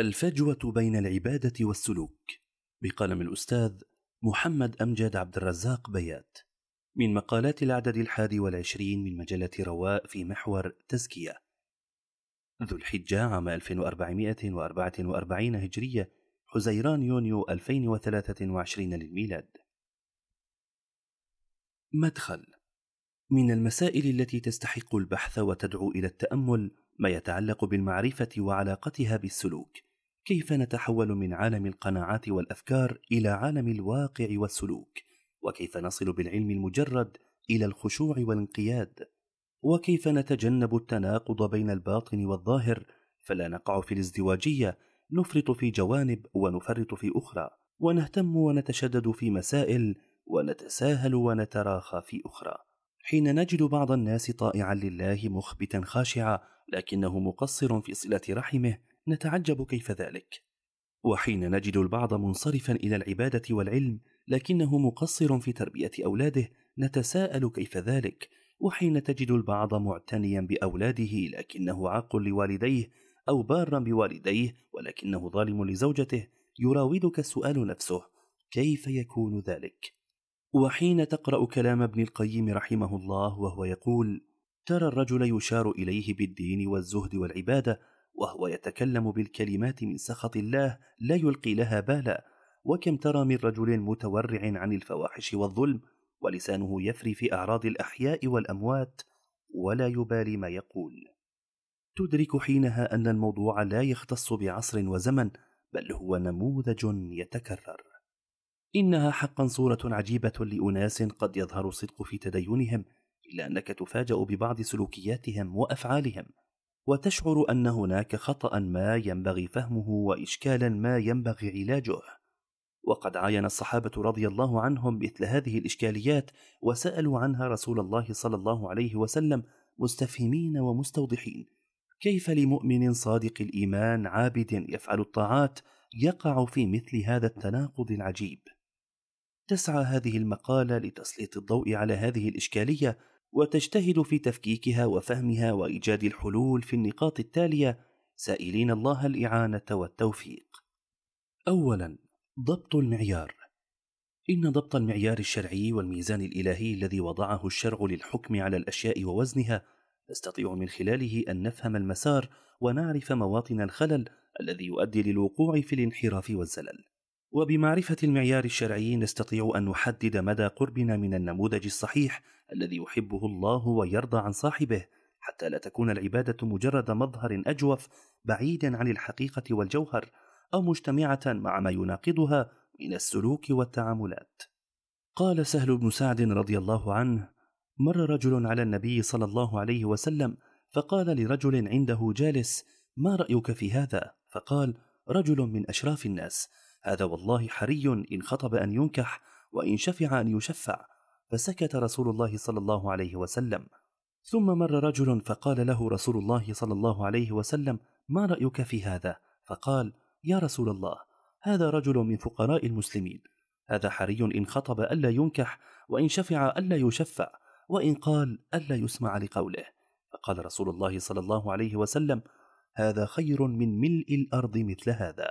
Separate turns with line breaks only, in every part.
الفجوة بين العبادة والسلوك بقلم الأستاذ محمد أمجد عبد الرزاق بيات من مقالات العدد الحادي والعشرين من مجلة رواء في محور تزكية. ذو الحجة عام 1444 هجرية حزيران يونيو 2023 للميلاد. مدخل من المسائل التي تستحق البحث وتدعو إلى التأمل ما يتعلق بالمعرفة وعلاقتها بالسلوك. كيف نتحول من عالم القناعات والأفكار إلى عالم الواقع والسلوك؟ وكيف نصل بالعلم المجرد إلى الخشوع والانقياد؟ وكيف نتجنب التناقض بين الباطن والظاهر؟ فلا نقع في الازدواجية نفرط في جوانب ونفرط في أخرى ونهتم ونتشدد في مسائل ونتساهل ونتراخى في أخرى. حين نجد بعض الناس طائعا لله مخبتا خاشعا لكنه مقصر في صلة رحمه نتعجب كيف ذلك. وحين نجد البعض منصرفا إلى العبادة والعلم لكنه مقصر في تربية أولاده نتساءل كيف ذلك؟ وحين تجد البعض معتنيا بأولاده لكنه عاق لوالديه أو بارا بوالديه ولكنه ظالم لزوجته يراودك السؤال نفسه كيف يكون ذلك؟ وحين تقرأ كلام ابن القيم رحمه الله وهو يقول ترى الرجل يشار إليه بالدين والزهد والعبادة وهو يتكلم بالكلمات من سخط الله لا يلقي لها بالا. وكم ترى من رجل متورع عن الفواحش والظلم ولسانه يفري في أعراض الأحياء والأموات ولا يبالي ما يقول. تدرك حينها أن الموضوع لا يختص بعصر وزمن بل هو نموذج يتكرر. إنها حقا صورة عجيبة لأناس قد يظهر الصدق في تدينهم إلا أنك تفاجأ ببعض سلوكياتهم وأفعالهم. وتشعر أن هناك خطأ ما ينبغي فهمه وإشكالا ما ينبغي علاجه. وقد عاين الصحابة رضي الله عنهم مثل هذه الإشكاليات وسألوا عنها رسول الله صلى الله عليه وسلم مستفهمين ومستوضحين. كيف لمؤمن صادق الإيمان عابد يفعل الطاعات يقع في مثل هذا التناقض العجيب؟ تسعى هذه المقالة لتسليط الضوء على هذه الإشكالية وتجتهد في تفكيكها وفهمها وإيجاد الحلول في النقاط التالية سائلين الله الإعانة والتوفيق. اولا ضبط المعيار. إن ضبط المعيار الشرعي والميزان الإلهي الذي وضعه الشرع للحكم على الأشياء ووزنها نستطيع من خلاله أن نفهم المسار ونعرف مواطن الخلل الذي يؤدي للوقوع في الانحراف والزلل. وبمعرفة المعيار الشرعي نستطيع أن نحدد مدى قربنا من النموذج الصحيح الذي يحبه الله ويرضى عن صاحبه حتى لا تكون العبادة مجرد مظهر أجوف بعيدا عن الحقيقة والجوهر أو مجتمعة مع ما يناقضها من السلوك والتعاملات. قال سهل بن سعد رضي الله عنه: مر رجل على النبي صلى الله عليه وسلم فقال لرجل عنده جالس: ما رأيك في هذا؟ فقال: رجل من أشراف الناس هذا والله حري إن خطب أن ينكح وإن شفع أن يشفع فسكت رسول الله صلى الله عليه وسلم. ثم مر رجل فقال له رسول الله صلى الله عليه وسلم ما رأيك في هذا؟ فقال يا رسول الله هذا رجل من فقراء المسلمين. هذا حري إن خطب ألا ينكح وإن شفع ألا يشفع وإن قال ألا يسمع لقوله. فقال رسول الله صلى الله عليه وسلم هذا خير من ملء الأرض مثل هذا.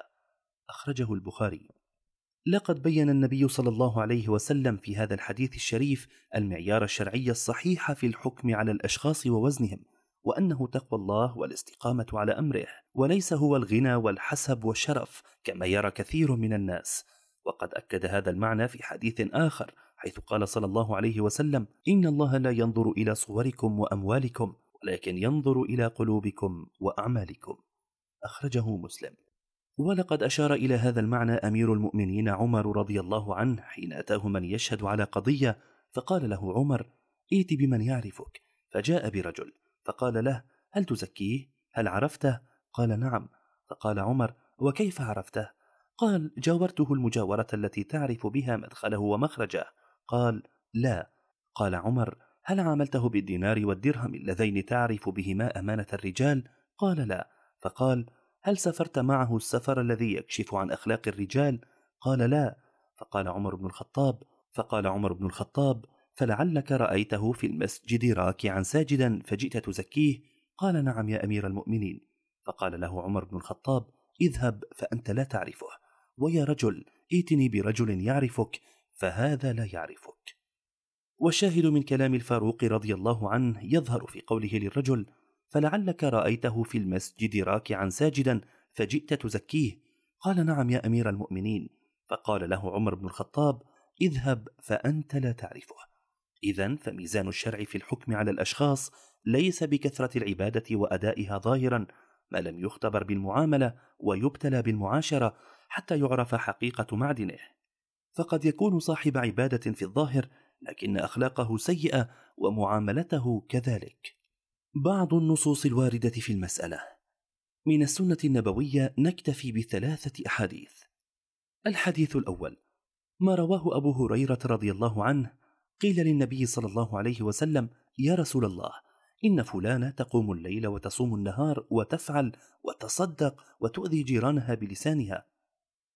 أخرجه البخاري. لقد بين النبي صلى الله عليه وسلم في هذا الحديث الشريف المعيار الشرعي الصحيح في الحكم على الأشخاص ووزنهم، وأنه تقوى الله والاستقامة على أمره، وليس هو الغنى والحسب والشرف كما يرى كثير من الناس. وقد أكد هذا المعنى في حديث آخر حيث قال صلى الله عليه وسلم: إن الله لا ينظر إلى صوركم وأموالكم، ولكن ينظر إلى قلوبكم وأعمالكم. أخرجه مسلم. ولقد أشار إلى هذا المعنى أمير المؤمنين عمر رضي الله عنه حين أتاه من يشهد على قضية فقال له عمر ائت بمن يعرفك؟ فجاء برجل فقال له هل تزكيه؟ هل عرفته؟ قال نعم. فقال عمر وكيف عرفته؟ قال جاورته المجاورة التي تعرف بها مدخله ومخرجه. قال لا. قال عمر هل عاملته بالدينار والدرهم اللذين تعرف بهما أمانة الرجال؟ قال لا. فقال هل سافرت معه السفر الذي يكشف عن أخلاق الرجال؟ قال لا. فقال عمر بن الخطاب فقال عمر بن الخطاب فلعلك رأيته في المسجد راكعا ساجدا فجئت تزكيه؟ قال نعم يا أمير المؤمنين. فقال له عمر بن الخطاب اذهب فأنت لا تعرفه. ويا رجل ائتني برجل يعرفك فهذا لا يعرفك. والشاهد من كلام الفاروق رضي الله عنه يظهر في قوله للرجل فلعلك رأيته في المسجد راكعا ساجدا فجئت تزكيه. قال نعم يا أمير المؤمنين. فقال له عمر بن الخطاب اذهب فأنت لا تعرفه. اذا فميزان الشرع في الحكم على الأشخاص ليس بكثرة العبادة وأدائها ظاهرا ما لم يختبر بالمعاملة ويبتلى بالمعاشرة حتى يعرف حقيقة معدنه. فقد يكون صاحب عبادة في الظاهر لكن أخلاقه سيئة ومعاملته كذلك. بعض النصوص الواردة في المسألة. من السنة النبوية نكتفي بثلاثة أحاديث. الحديث الأول ما رواه أبو هريرة رضي الله عنه قيل للنبي صلى الله عليه وسلم يا رسول الله إن فلانة تقوم الليل وتصوم النهار وتفعل وتصدق وتؤذي جيرانها بلسانها.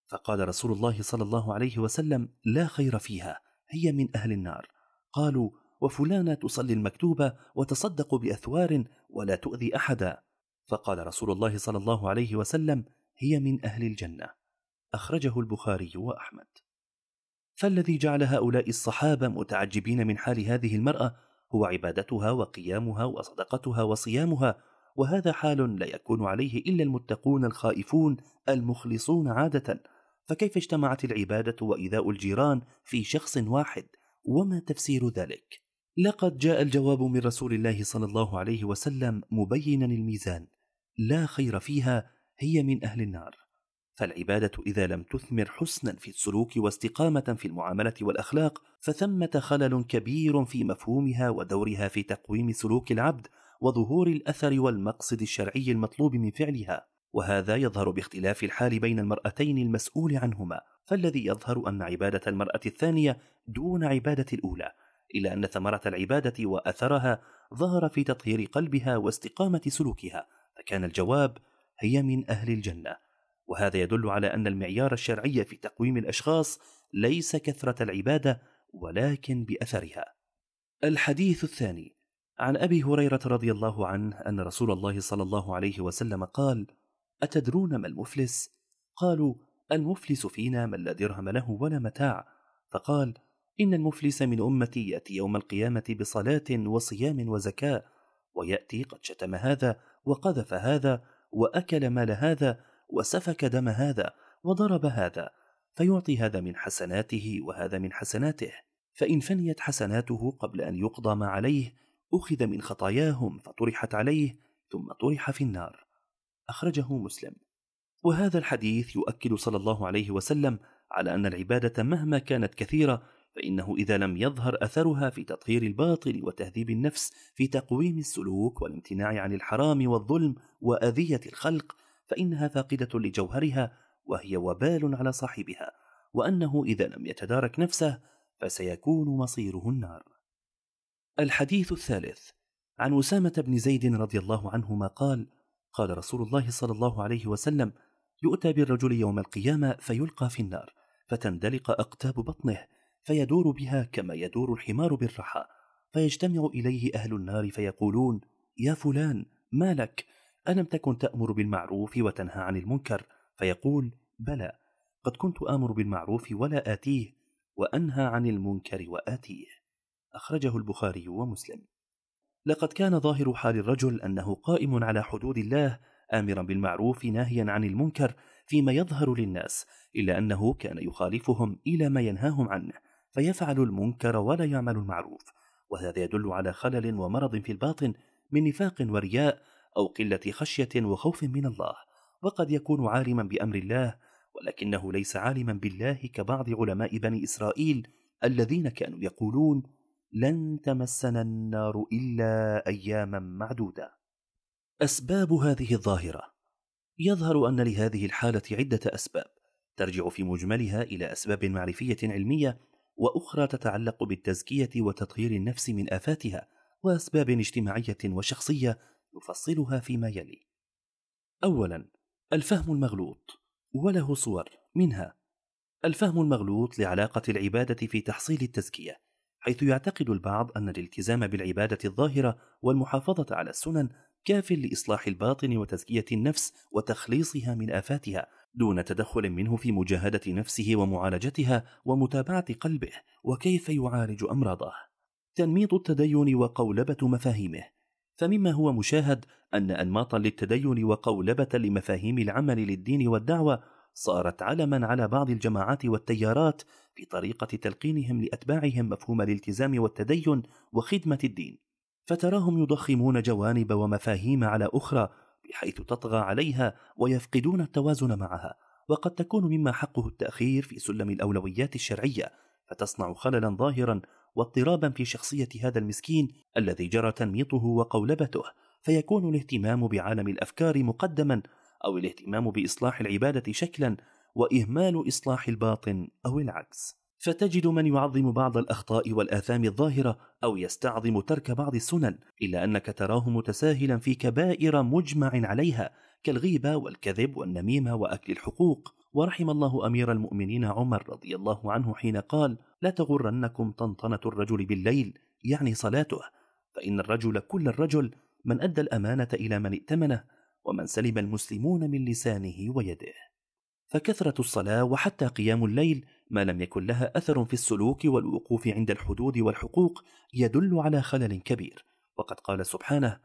فقال رسول الله صلى الله عليه وسلم لا خير فيها هي من أهل النار. قالوا وفلانة تصلي المكتوبه وتصدق بأثوار ولا تؤذي أحدا. فقال رسول الله صلى الله عليه وسلم هي من أهل الجنة. أخرجه البخاري وأحمد. فالذي جعل هؤلاء الصحابة متعجبين من حال هذه المرأة هو عبادتها وقيامها وصدقتها وصيامها وهذا حال لا يكون عليه إلا المتقون الخائفون المخلصون عادة. فكيف اجتمعت العبادة وإيذاء الجيران في شخص واحد؟ وما تفسير ذلك؟ لقد جاء الجواب من رسول الله صلى الله عليه وسلم مبينا الميزان لا خير فيها هي من أهل النار. فالعبادة إذا لم تثمر حسنا في السلوك واستقامة في المعاملة والأخلاق فثمة خلل كبير في مفهومها ودورها في تقويم سلوك العبد وظهور الأثر والمقصد الشرعي المطلوب من فعلها. وهذا يظهر باختلاف الحال بين المرأتين المسؤول عنهما فالذي يظهر أن عبادة المرأة الثانية دون عبادة الأولى إلا أن ثمرة العبادة وأثرها ظهر في تطهير قلبها واستقامة سلوكها فكان الجواب هي من أهل الجنة. وهذا يدل على أن المعيار الشرعي في تقويم الأشخاص ليس كثرة العبادة ولكن بأثرها. الحديث الثاني عن أبي هريرة رضي الله عنه أن رسول الله صلى الله عليه وسلم قال أتدرون ما المفلس؟ قالوا المفلس فينا من لا درهم له ولا متاع. فقال إن المفلس من أمتي يأتي يوم القيامة بصلاة وصيام وزكاة ويأتي قد شتم هذا وقذف هذا وأكل مال هذا وسفك دم هذا وضرب هذا فيعطي هذا من حسناته وهذا من حسناته. فإن فنيت حسناته قبل أن يقضى ما عليه أخذ من خطاياهم فطرحت عليه ثم طرح في النار. أخرجه مسلم. وهذا الحديث يؤكد صلى الله عليه وسلم على أن العبادة مهما كانت كثيرة فإنه إذا لم يظهر أثرها في تطهير الباطل وتهذيب النفس في تقويم السلوك والامتناع عن الحرام والظلم وأذية الخلق فإنها فاقدة لجوهرها وهي وبال على صاحبها وأنه إذا لم يتدارك نفسه فسيكون مصيره النار. الحديث الثالث عن أسامة بن زيد رضي الله عنهما قال: قال رسول الله صلى الله عليه وسلم: يؤتى بالرجل يوم القيامة فيلقى في النار، فتندلق أقتاب بطنه، فيدور بها كما يدور الحمار بالرحى، فيجتمع إليه أهل النار فيقولون: يا فلان ما لك؟ ألم تكن تأمر بالمعروف وتنهى عن المنكر؟ فيقول: بلى، قد كنت آمر بالمعروف ولا آتيه، وأنهى عن المنكر وآتيه. أخرجه البخاري ومسلم. لقد كان ظاهر حال الرجل أنه قائم على حدود الله آمرا بالمعروف ناهيا عن المنكر فيما يظهر للناس إلا أنه كان يخالفهم إلى ما ينهاهم عنه فيفعل المنكر ولا يعمل المعروف وهذا يدل على خلل ومرض في الباطن من نفاق ورياء أو قلة خشية وخوف من الله وقد يكون عالما بأمر الله ولكنه ليس عالما بالله كبعض علماء بني إسرائيل الذين كانوا يقولون لن تمسنا النار إلا اياما معدودة. أسباب هذه الظاهرة. يظهر أن لهذه الحالة عدة أسباب ترجع في مجملها إلى أسباب معرفية علمية وأخرى تتعلق بالتزكية وتطهير النفس من آفاتها وأسباب اجتماعية وشخصية نفصلها فيما يلي. اولا الفهم المغلوط وله صور منها. الفهم المغلوط لعلاقة العبادة في تحصيل التزكية حيث يعتقد البعض أن الالتزام بالعبادة الظاهرة والمحافظة على السنن كاف لإصلاح الباطن وتزكية النفس وتخليصها من آفاتها دون تدخل منه في مجاهدة نفسه ومعالجتها ومتابعة قلبه وكيف يعالج أمراضه. تنميط التدين وقولبة مفاهيمه. فمما هو مشاهد أن انماطا للتدين وقولبة لمفاهيم العمل للدين والدعوة صارت علما على بعض الجماعات والتيارات في طريقة تلقينهم لأتباعهم مفهوم الالتزام والتدين وخدمة الدين. فتراهم يضخمون جوانب ومفاهيم على أخرى بحيث تطغى عليها ويفقدون التوازن معها وقد تكون مما حقه التأخير في سلم الأولويات الشرعية فتصنع خللا ظاهرا واضطرابا في شخصية هذا المسكين الذي جرى تنميطه وقولبته فيكون الاهتمام بعالم الأفكار مقدما أو الاهتمام بإصلاح العبادة شكلا وإهمال إصلاح الباطن أو العكس. فتجد من يعظم بعض الأخطاء والآثام الظاهرة أو يستعظم ترك بعض السنن إلا أنك تراه متساهلا في كبائر مجمع عليها كالغيبة والكذب والنميمة وأكل الحقوق. ورحم الله أمير المؤمنين عمر رضي الله عنه حين قال لا تغرنكم طنطنة الرجل بالليل يعني صلاته. فإن الرجل كل الرجل من أدى الأمانة إلى من ائتمنه ومن سلم المسلمون من لسانه ويده. فكثرة الصلاة وحتى قيام الليل ما لم يكن لها أثر في السلوك والوقوف عند الحدود والحقوق يدل على خلل كبير. وقد قال سبحانه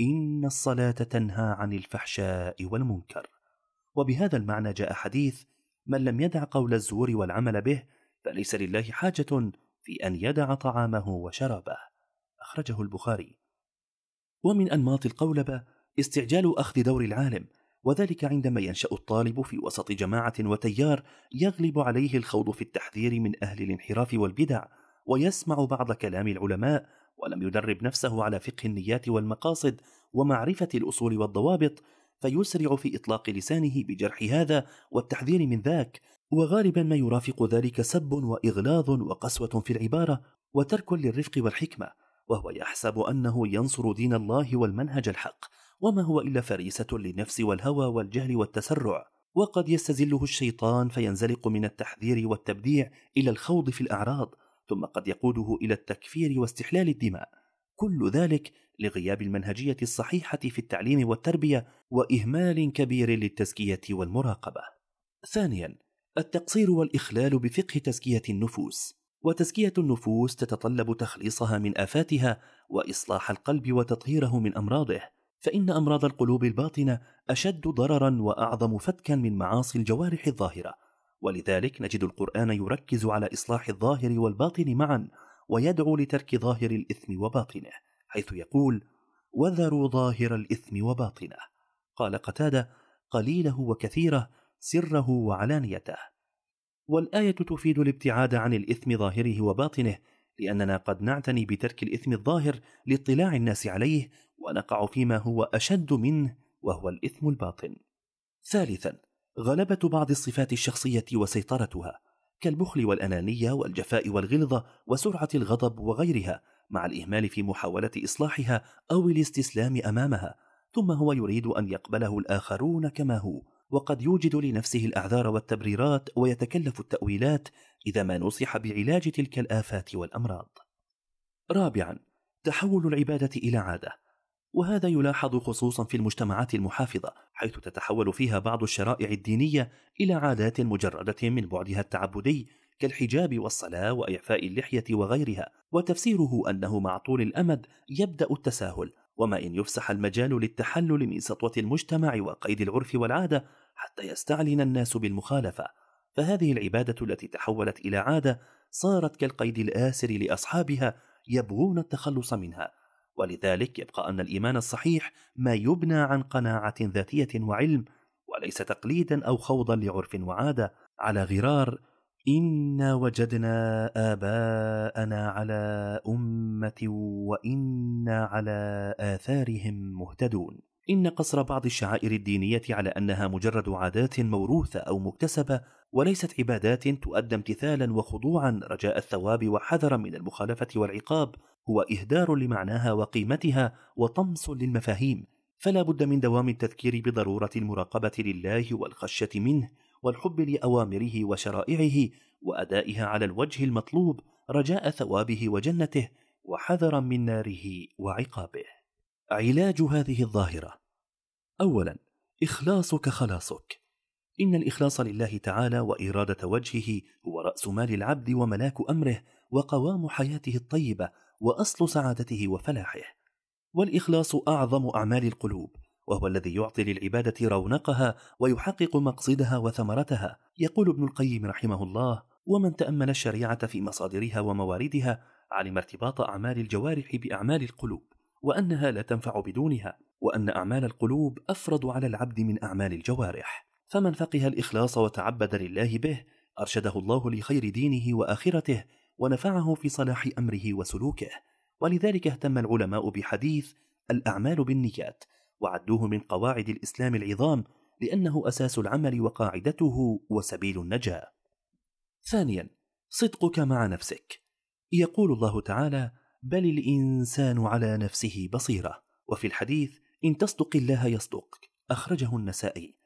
إن الصلاة تنهى عن الفحشاء والمنكر. وبهذا المعنى جاء حديث من لم يدع قول الزور والعمل به فليس لله حاجة في أن يدع طعامه وشرابه. أخرجه البخاري. ومن أنماط القولبه استعجال أخذ دور العالم وذلك عندما ينشأ الطالب في وسط جماعة وتيار يغلب عليه الخوض في التحذير من أهل الانحراف والبدع ويسمع بعض كلام العلماء ولم يدرب نفسه على فقه النيات والمقاصد ومعرفة الأصول والضوابط فيسرع في إطلاق لسانه بجرح هذا والتحذير من ذاك وغالبا ما يرافق ذلك سب وإغلاظ وقسوة في العبارة وترك للرفق والحكمة وهو يحسب أنه ينصر دين الله والمنهج الحق. وما هو إلا فريسة للنفس والهوى والجهل والتسرع وقد يستزله الشيطان فينزلق من التحذير والتبديع إلى الخوض في الأعراض ثم قد يقوده إلى التكفير واستحلال الدماء. كل ذلك لغياب المنهجية الصحيحة في التعليم والتربية وإهمال كبير للتزكية والمراقبة. ثانيا التقصير والإخلال بفقه تزكية النفوس. وتزكية النفوس تتطلب تخليصها من آفاتها وإصلاح القلب وتطهيره من أمراضه. فإن أمراض القلوب الباطنة أشد ضررا وأعظم فتكا من معاصي الجوارح الظاهرة ولذلك نجد القرآن يركز على إصلاح الظاهر والباطن معا ويدعو لترك ظاهر الإثم وباطنه حيث يقول وذروا ظاهر الإثم وباطنه قال قتادة قليله وكثيره سره وعلانيته والآية تفيد الابتعاد عن الإثم ظاهره وباطنه لأننا قد نعتني بترك الإثم الظاهر لاطلاع الناس عليه ونقع فيما هو أشد منه وهو الإثم الباطن. ثالثا غلبة بعض الصفات الشخصية وسيطرتها كالبخل والأنانية والجفاء والغلظة وسرعة الغضب وغيرها مع الإهمال في محاولة إصلاحها أو الاستسلام أمامها ثم هو يريد أن يقبله الآخرون كما هو. وقد يوجد لنفسه الأعذار والتبريرات ويتكلف التأويلات إذا ما نصح بعلاج تلك الآفات والأمراض. رابعا تحول العبادة إلى عادة وهذا يلاحظ خصوصا في المجتمعات المحافظة حيث تتحول فيها بعض الشرائع الدينية إلى عادات مجردة من بعدها التعبدي كالحجاب والصلاة وإعفاء اللحية وغيرها وتفسيره أنه مع طول الأمد يبدأ التساهل وما إن يفسح المجال للتحلل من سطوة المجتمع وقيد العرف والعادة حتى يستعلن الناس بالمخالفة. فهذه العبادة التي تحولت إلى عادة صارت كالقيد الآسر لأصحابها يبغون التخلص منها. ولذلك يبقى أن الإيمان الصحيح ما يبنى عن قناعة ذاتية وعلم وليس تقليدا أو خوضا لعرف وعادة على غرار انا وجدنا اباءنا على امه وأنا على اثارهم مهتدون. ان قصر بعض الشعائر الدينيه على انها مجرد عادات موروثه أو مكتسبه وليست عبادات تؤدى امتثالا وخضوعا. رجاء الثواب وحذرا من المخالفه والعقاب. هو اهدار لمعناها وقيمتها وطمس للمفاهيم. فلا بد من دوام التذكير بضروره المراقبه لله والخشيه منه. والحب لأوامره وشرائعه وأدائها على الوجه المطلوب رجاء ثوابه وجنته وحذرا من ناره وعقابه. علاج هذه الظاهرة. أولا إخلاصك خلاصك. إن الإخلاص لله تعالى وإرادة وجهه هو رأس مال العبد وملاك أمره وقوام حياته الطيبة وأصل سعادته وفلاحه. والإخلاص أعظم أعمال القلوب. وهو الذي يعطي للعبادة رونقها ويحقق مقصدها وثمرتها. يقول ابن القيم رحمه الله ومن تأمل الشريعة في مصادرها ومواردها علم ارتباط أعمال الجوارح بأعمال القلوب وأنها لا تنفع بدونها وأن أعمال القلوب أفرض على العبد من أعمال الجوارح. فمن فقه الإخلاص وتعبد لله به أرشده الله لخير دينه وآخرته ونفعه في صلاح أمره وسلوكه. ولذلك اهتم العلماء بحديث الأعمال بالنيات وعدوه من قواعد الإسلام العظام لأنه أساس العمل وقاعدته وسبيل النجاة. ثانيا صدقك مع نفسك. يقول الله تعالى بل الإنسان على نفسه بصيرة وفي الحديث إن تصدق الله يصدقك أخرجه النسائي.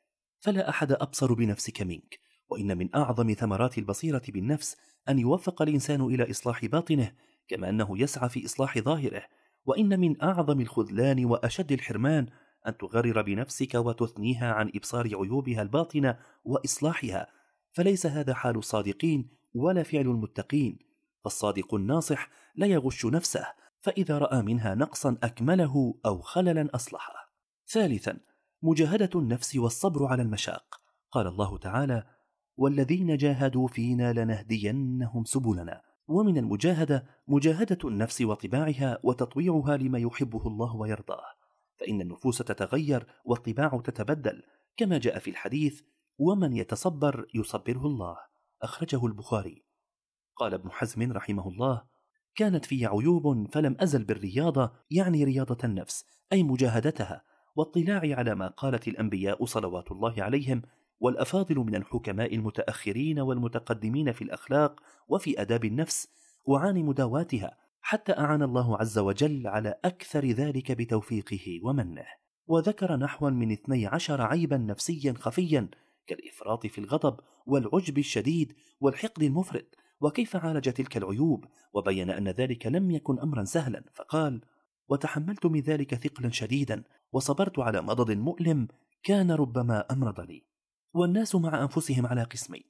فلا أحد أبصر بنفسك منك وإن من أعظم ثمرات البصيرة بالنفس أن يوفق الإنسان إلى إصلاح باطنه كما أنه يسعى في إصلاح ظاهره. وإن من أعظم الخذلان وأشد الحرمان أن تغرر بنفسك وتثنيها عن إبصار عيوبها الباطنة وإصلاحها فليس هذا حال الصادقين ولا فعل المتقين. فالصادق الناصح لا يغش نفسه فإذا رأى منها نقصا أكمله أو خللا أصلحه. ثالثا مجاهدة النفس والصبر على المشاق. قال الله تعالى والذين جاهدوا فينا لنهدينهم سبلنا. ومن المجاهدة مجاهدة النفس وطباعها وتطويعها لما يحبه الله ويرضاه. فإن النفوس تتغير والطباع تتبدل كما جاء في الحديث ومن يتصبر يصبره الله. أخرجه البخاري. قال ابن حزم رحمه الله كانت في عيوب فلم أزل بالرياضة يعني رياضة النفس أي مجاهدتها واطلاع على ما قالت الأنبياء صلوات الله عليهم والأفاضل من الحكماء المتأخرين والمتقدمين في الأخلاق وفي أداب النفس وعاني مداواتها حتى أعان الله عز وجل على أكثر ذلك بتوفيقه ومنه وذكر نحوا من اثني عشر عيبا نفسيا خفيا كالإفراط في الغضب والعجب الشديد والحقد المفرط وكيف عالج تلك العيوب؟ وبين أن ذلك لم يكن أمرا سهلا فقال وتحملت من ذلك ثقلا شديدا وصبرت على مضض مؤلم كان ربما أمرض لي والناس مع أنفسهم على قسمين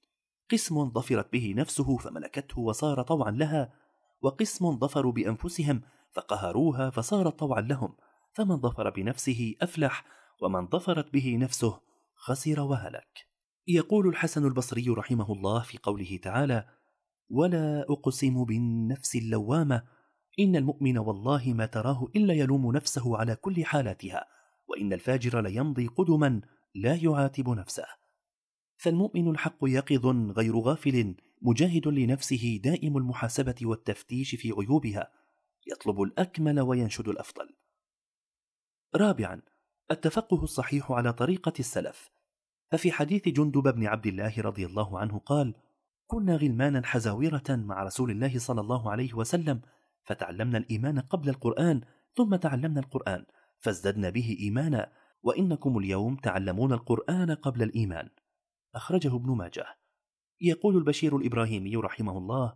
قسم ظفرت به نفسه فملكته وصار طوعا لها وقسم ظفروا بأنفسهم فقهروها فصارت طوعا لهم فمن ظفر بنفسه أفلح ومن ظفرت به نفسه خسر وهلك. يقول الحسن البصري رحمه الله في قوله تعالى ولا أقسم بالنفس اللوامة إن المؤمن والله ما تراه إلا يلوم نفسه على كل حالاتها وإن الفاجر ليمضي قدما لا يعاتب نفسه فالمؤمن الحق يقظ غير غافل مجاهد لنفسه دائم المحاسبة والتفتيش في عيوبها يطلب الأكمل وينشد الأفضل. رابعا التفقه الصحيح على طريقة السلف. ففي حديث جندب بن عبد الله رضي الله عنه قال كنا غلمانا حزاورة مع رسول الله صلى الله عليه وسلم فتعلمنا الإيمان قبل القرآن ثم تعلمنا القرآن فازددنا به إيمانا وإنكم اليوم تعلمون القرآن قبل الإيمان. أخرجه ابن ماجه. يقول البشير الإبراهيمي رحمه الله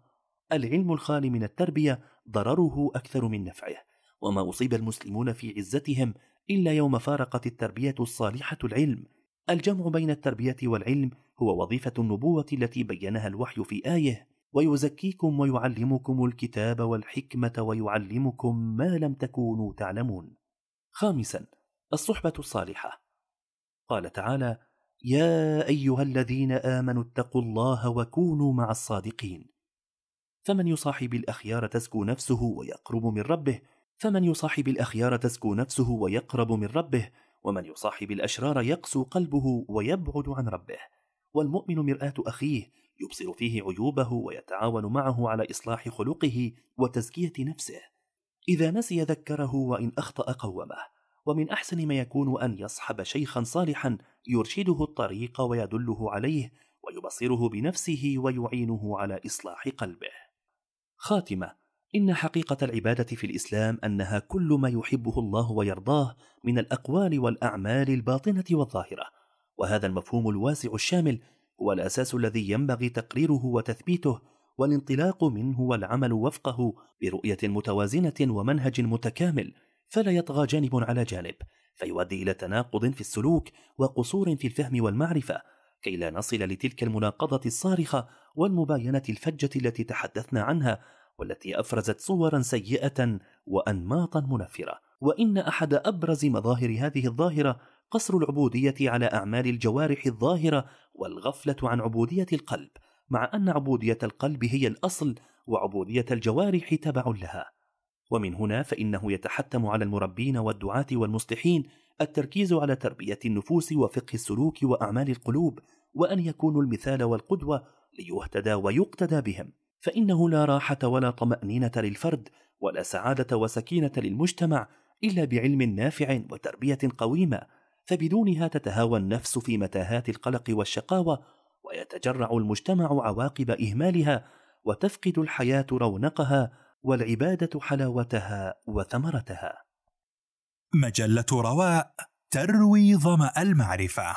العلم الخالي من التربية ضرره أكثر من نفعه وما أصيب المسلمون في عزتهم إلا يوم فارقت التربية الصالحة العلم. الجمع بين التربية والعلم هو وظيفة النبوة التي بينها الوحي في آية ويزكيكم ويعلمكم الكتاب والحكمة ويعلمكم ما لم تكونوا تعلمون خامسا الصحبة الصالحة قال تعالى يا أيها الذين آمنوا اتقوا الله وكونوا مع الصادقين. فمن يصاحب الأخيار تزكو نفسه ويقرب من ربه فمن يصاحب الأخيار تزكو نفسه ويقرب من ربه ومن يصاحب الأشرار يقسو قلبه ويبعد عن ربه. والمؤمن مرآة أخيه يبصر فيه عيوبه ويتعاون معه على إصلاح خلقه وتزكية نفسه. إذا نسي ذكره وإن أخطأ قومه. ومن أحسن ما يكون أن يصحب شيخا صالحا يرشده الطريق ويدله عليه ويبصره بنفسه ويعينه على إصلاح قلبه. خاتمة إن حقيقة العبادة في الإسلام أنها كل ما يحبه الله ويرضاه من الأقوال والأعمال الباطنة والظاهرة وهذا المفهوم الواسع الشامل هو الأساس الذي ينبغي تقريره وتثبيته والانطلاق منه والعمل وفقه برؤية متوازنة ومنهج متكامل فلا يطغى جانب على جانب فيؤدي إلى تناقض في السلوك وقصور في الفهم والمعرفة كي لا نصل لتلك المناقضه الصارخة والمباينة الفجة التي تحدثنا عنها والتي أفرزت صورا سيئة وانماطا منفرة. وإن أحد أبرز مظاهر هذه الظاهرة قصر العبودية على أعمال الجوارح الظاهرة والغفلة عن عبودية القلب مع أن عبودية القلب هي الأصل وعبودية الجوارح تبع لها. ومن هنا فإنه يتحتم على المربين والدعاة والمصلحين التركيز على تربية النفوس وفقه السلوك وأعمال القلوب وأن يكونوا المثال والقدوة ليهتدى ويقتدى بهم. فإنه لا راحة ولا طمأنينة للفرد ولا سعادة وسكينة للمجتمع إلا بعلم نافع وتربية قويمة فبدونها تتهاوى النفس في متاهات القلق والشقاوة ويتجرع المجتمع عواقب إهمالها وتفقد الحياة رونقها والعبادة حلاوتها وثمرتها.
مجلة رواء تروي ظما المعرفة.